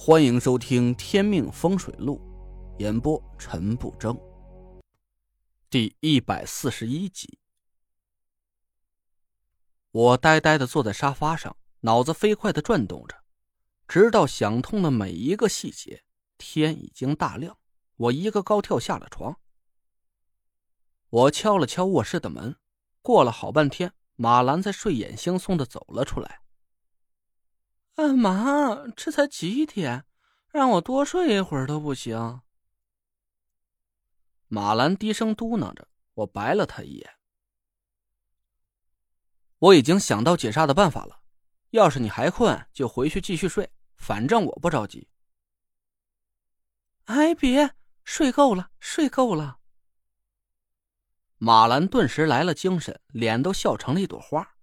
欢迎收听《天命风水录》，演播陈不争。第一百四十一集，我呆呆的坐在沙发上，脑子飞快的转动着，直到想通了每一个细节。天已经大亮，我一个高跳下了床。我敲了敲卧室的门，过了好半天，马兰才睡眼惺忪的走了出来。干嘛？这才几点？让我多睡一会儿都不行。马兰低声嘟囔着，我白了他一眼。我已经想到解煞的办法了，要是你还困，就回去继续睡，反正我不着急。哎，别睡够了，睡够了。马兰顿时来了精神，脸都笑成了一朵花。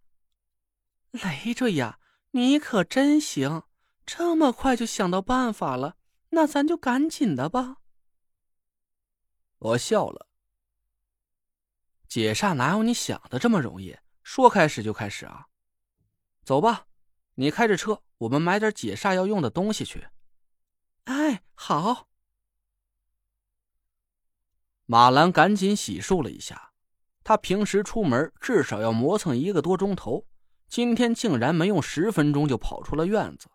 累赘呀！你可真行，这么快就想到办法了，那咱就赶紧的吧。我笑了。解煞哪有你想的这么容易？说开始就开始啊！走吧，你开着车，我们买点解煞要用的东西去。哎，好。马兰赶紧洗漱了一下，他平时出门至少要磨蹭一个多钟头。今天竟然没用十分钟就跑出了院子。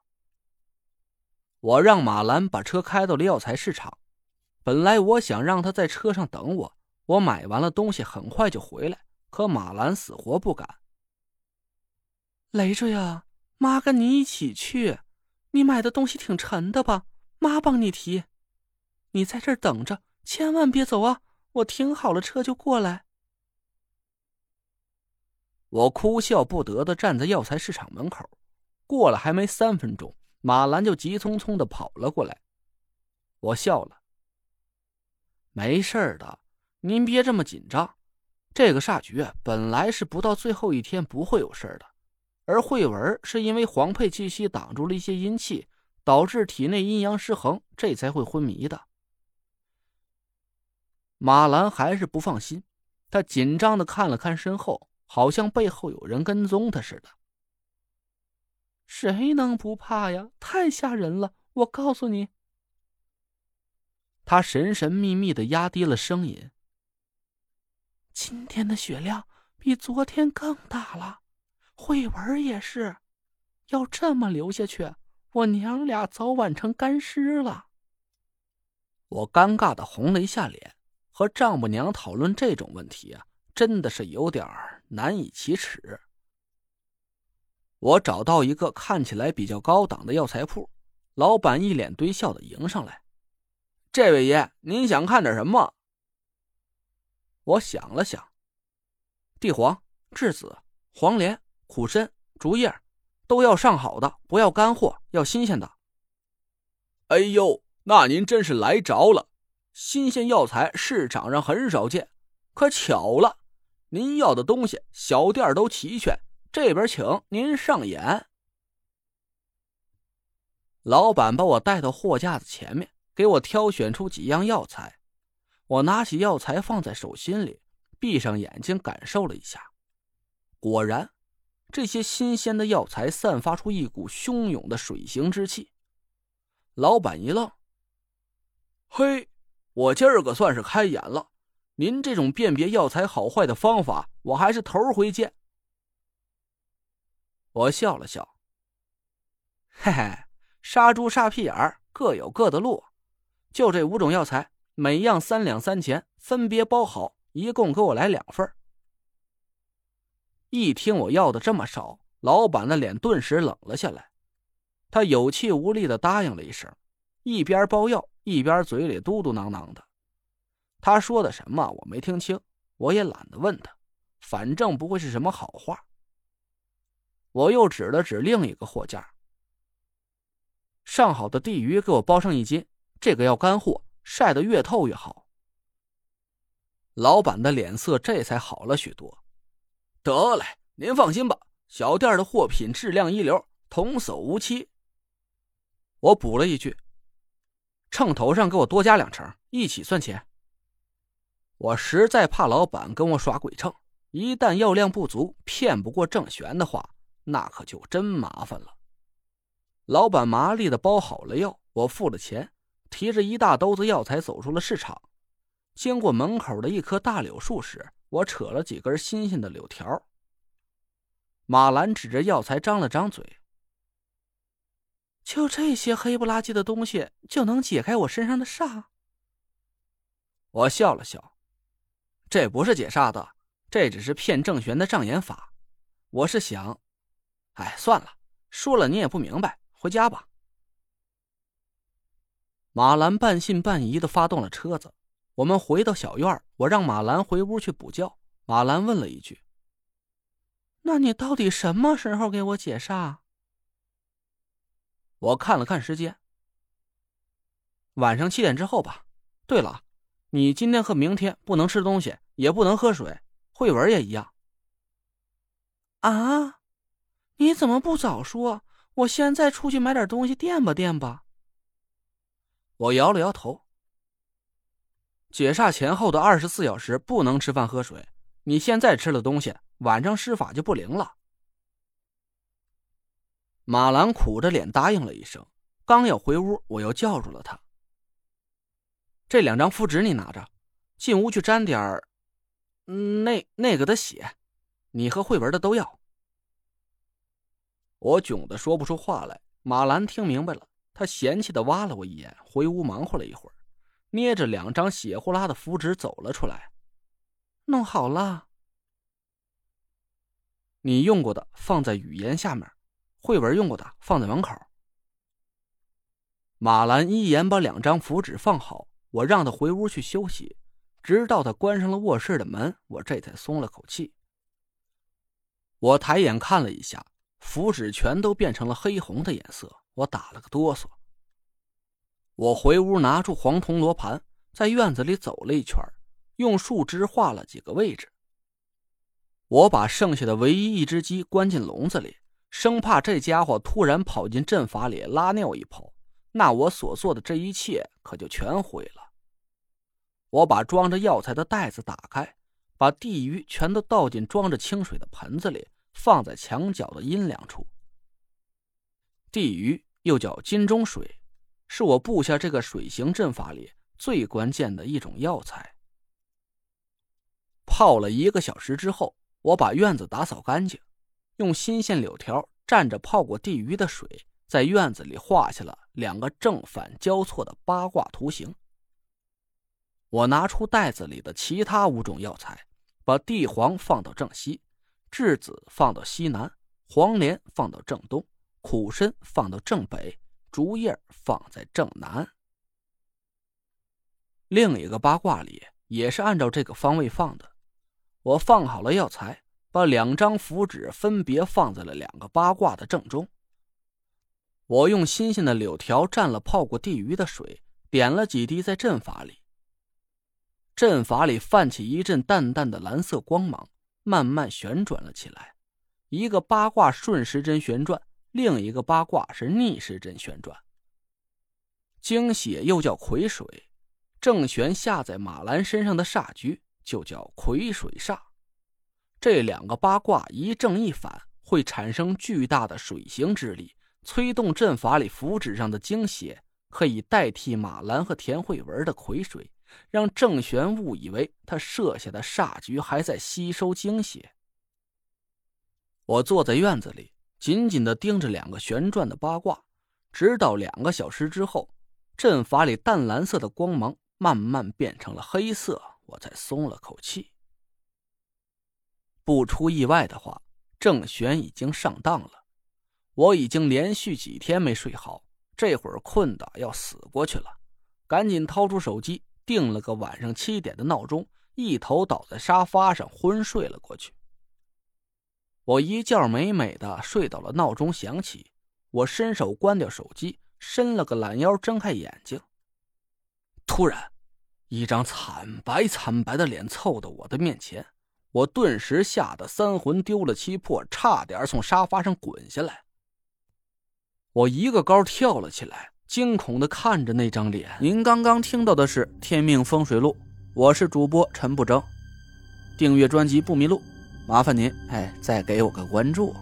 我让马兰把车开到了药材市场。本来我想让他在车上等我，我买完了东西很快就回来。可马兰死活不敢。累赘啊，妈跟你一起去。你买的东西挺沉的吧？妈帮你提。你在这儿等着，千万别走啊！我停好了车就过来。我哭笑不得的站在药材市场门口，过了还没三分钟，马兰就急匆匆的跑了过来。我笑了，没事的，您别这么紧张。这个煞局本来是不到最后一天不会有事的，而慧文是因为黄佩气息挡住了一些阴气，导致体内阴阳失衡，这才会昏迷的。马兰还是不放心，他紧张的看了看身后。好像背后有人跟踪他似的。谁能不怕呀？太吓人了！我告诉你。他神神秘秘的压低了声音。今天的雪量比昨天更大了，慧文也是。要这么流下去，我娘俩早晚成干尸了。我尴尬的红了一下脸，和丈母娘讨论这种问题啊，真的是有点儿。难以启齿。我找到一个看起来比较高档的药材铺，老板一脸堆笑的迎上来：“这位爷，您想看点什么？”我想了想，地黄、栀子、黄连、苦参、竹叶，都要上好的，不要干货，要新鲜的。哎呦，那您真是来着了！新鲜药材市场上很少见，可巧了。您要的东西，小店都齐全。这边请您上眼。老板把我带到货架子前面，给我挑选出几样药材。我拿起药材放在手心里，闭上眼睛感受了一下。果然，这些新鲜的药材散发出一股汹涌的水行之气。老板一愣：“嘿，我今儿个算是开眼了。”您这种辨别药材好坏的方法，我还是头回见。我笑了笑，嘿嘿，杀猪杀屁眼儿，各有各的路。就这五种药材，每样三两三钱，分别包好，一共给我来两份。一听我要的这么少，老板的脸顿时冷了下来，他有气无力的答应了一声，一边包药，一边嘴里嘟嘟囔囔的。他说的什么我没听清，我也懒得问他，反正不会是什么好话。我又指了指另一个货架，上好的地鱼给我包上一斤，这个要干货，晒得越透越好。老板的脸色这才好了许多。得嘞，您放心吧，小店的货品质量一流，童叟无欺。我补了一句，秤头上给我多加两成，一起算钱。我实在怕老板跟我耍鬼秤，一旦药量不足，骗不过郑玄的话，那可就真麻烦了。老板麻利的包好了药，我付了钱，提着一大兜子药材走出了市场。经过门口的一棵大柳树时，我扯了几根新鲜的柳条。马兰指着药材张了张嘴：“就这些黑不拉几的东西，就能解开我身上的煞？”我笑了笑：“这不是解煞的，这只是骗郑玄的障眼法。我是想，哎，算了，说了你也不明白，回家吧。”马兰半信半疑的发动了车子，我们回到小院我让马兰回屋去补觉。马兰问了一句：“那你到底什么时候给我解煞？”我看了看时间，晚上七点之后吧。对了，你今天和明天不能吃东西，也不能喝水，慧文也一样。啊？你怎么不早说？我现在出去买点东西垫吧垫吧。我摇了摇头。解煞前后的二十四小时不能吃饭喝水，你现在吃了东西，晚上施法就不灵了。马兰苦着脸答应了一声，刚要回屋，我又叫住了他。这两张符纸你拿着，进屋去沾点儿，那那个的血，你和慧文的都要。我窘得说不出话来。马兰听明白了。他嫌弃的挖了我一眼，回屋忙活了一会儿，捏着两张血呼啦的符纸走了出来。弄好了，你用过的放在语言下面，慧文用过的放在门口。马兰一言把两张符纸放好，我让他回屋去休息，直到他关上了卧室的门，我这才松了口气。我抬眼看了一下，符纸全都变成了黑红的颜色。我打了个哆嗦。我回屋拿出黄铜罗盘，在院子里走了一圈，用树枝画了几个位置。我把剩下的唯一一只鸡关进笼子里，生怕这家伙突然跑进阵法里拉尿一泡，那我所做的这一切可就全毁了。我把装着药材的袋子打开，把地鱼全都倒进装着清水的盆子里，放在墙角的阴凉处。地鱼又叫金钟水，是我布下这个水行阵法里最关键的一种药材。泡了一个小时之后，我把院子打扫干净，用新鲜柳条蘸着泡过地鱼的水，在院子里画下了两个正反交错的八卦图形。我拿出袋子里的其他五种药材，把地黄放到正西，栀子放到西南，黄连放到正东。苦参放到正北，竹叶放在正南。另一个八卦里也是按照这个方位放的。我放好了药材，把两张符纸分别放在了两个八卦的正中。我用新鲜的柳条蘸了泡过地鱼的水，点了几滴在阵法里。阵法里泛起一阵淡淡的蓝色光芒，慢慢旋转了起来。一个八卦顺时针旋转。另一个八卦是逆时针旋转。精血又叫癸水，正玄下在马兰身上的煞局就叫癸水煞。这两个八卦一正一反，会产生巨大的水行之力，催动阵法里符纸上的精血，可以代替马兰和田慧文的癸水，让郑玄误以为他设下的煞局还在吸收精血。我坐在院子里。紧紧的盯着两个旋转的八卦，直到两个小时之后，阵法里淡蓝色的光芒慢慢变成了黑色，我才松了口气。不出意外的话，郑玄已经上当了。我已经连续几天没睡好，这会儿困得要死过去了，赶紧掏出手机定了个晚上七点的闹钟，一头倒在沙发上昏睡了过去。我一觉美美的睡到了闹钟响起，我伸手关掉手机，伸了个懒腰，睁开眼睛。突然，一张惨白惨白的脸凑到我的面前，我顿时吓得三魂丢了七魄，差点从沙发上滚下来。我一个高跳了起来，惊恐的看着那张脸。您刚刚听到的是《天命风水录》，我是主播陈不争，订阅专辑不迷路。麻烦您，哎，再给我个关注。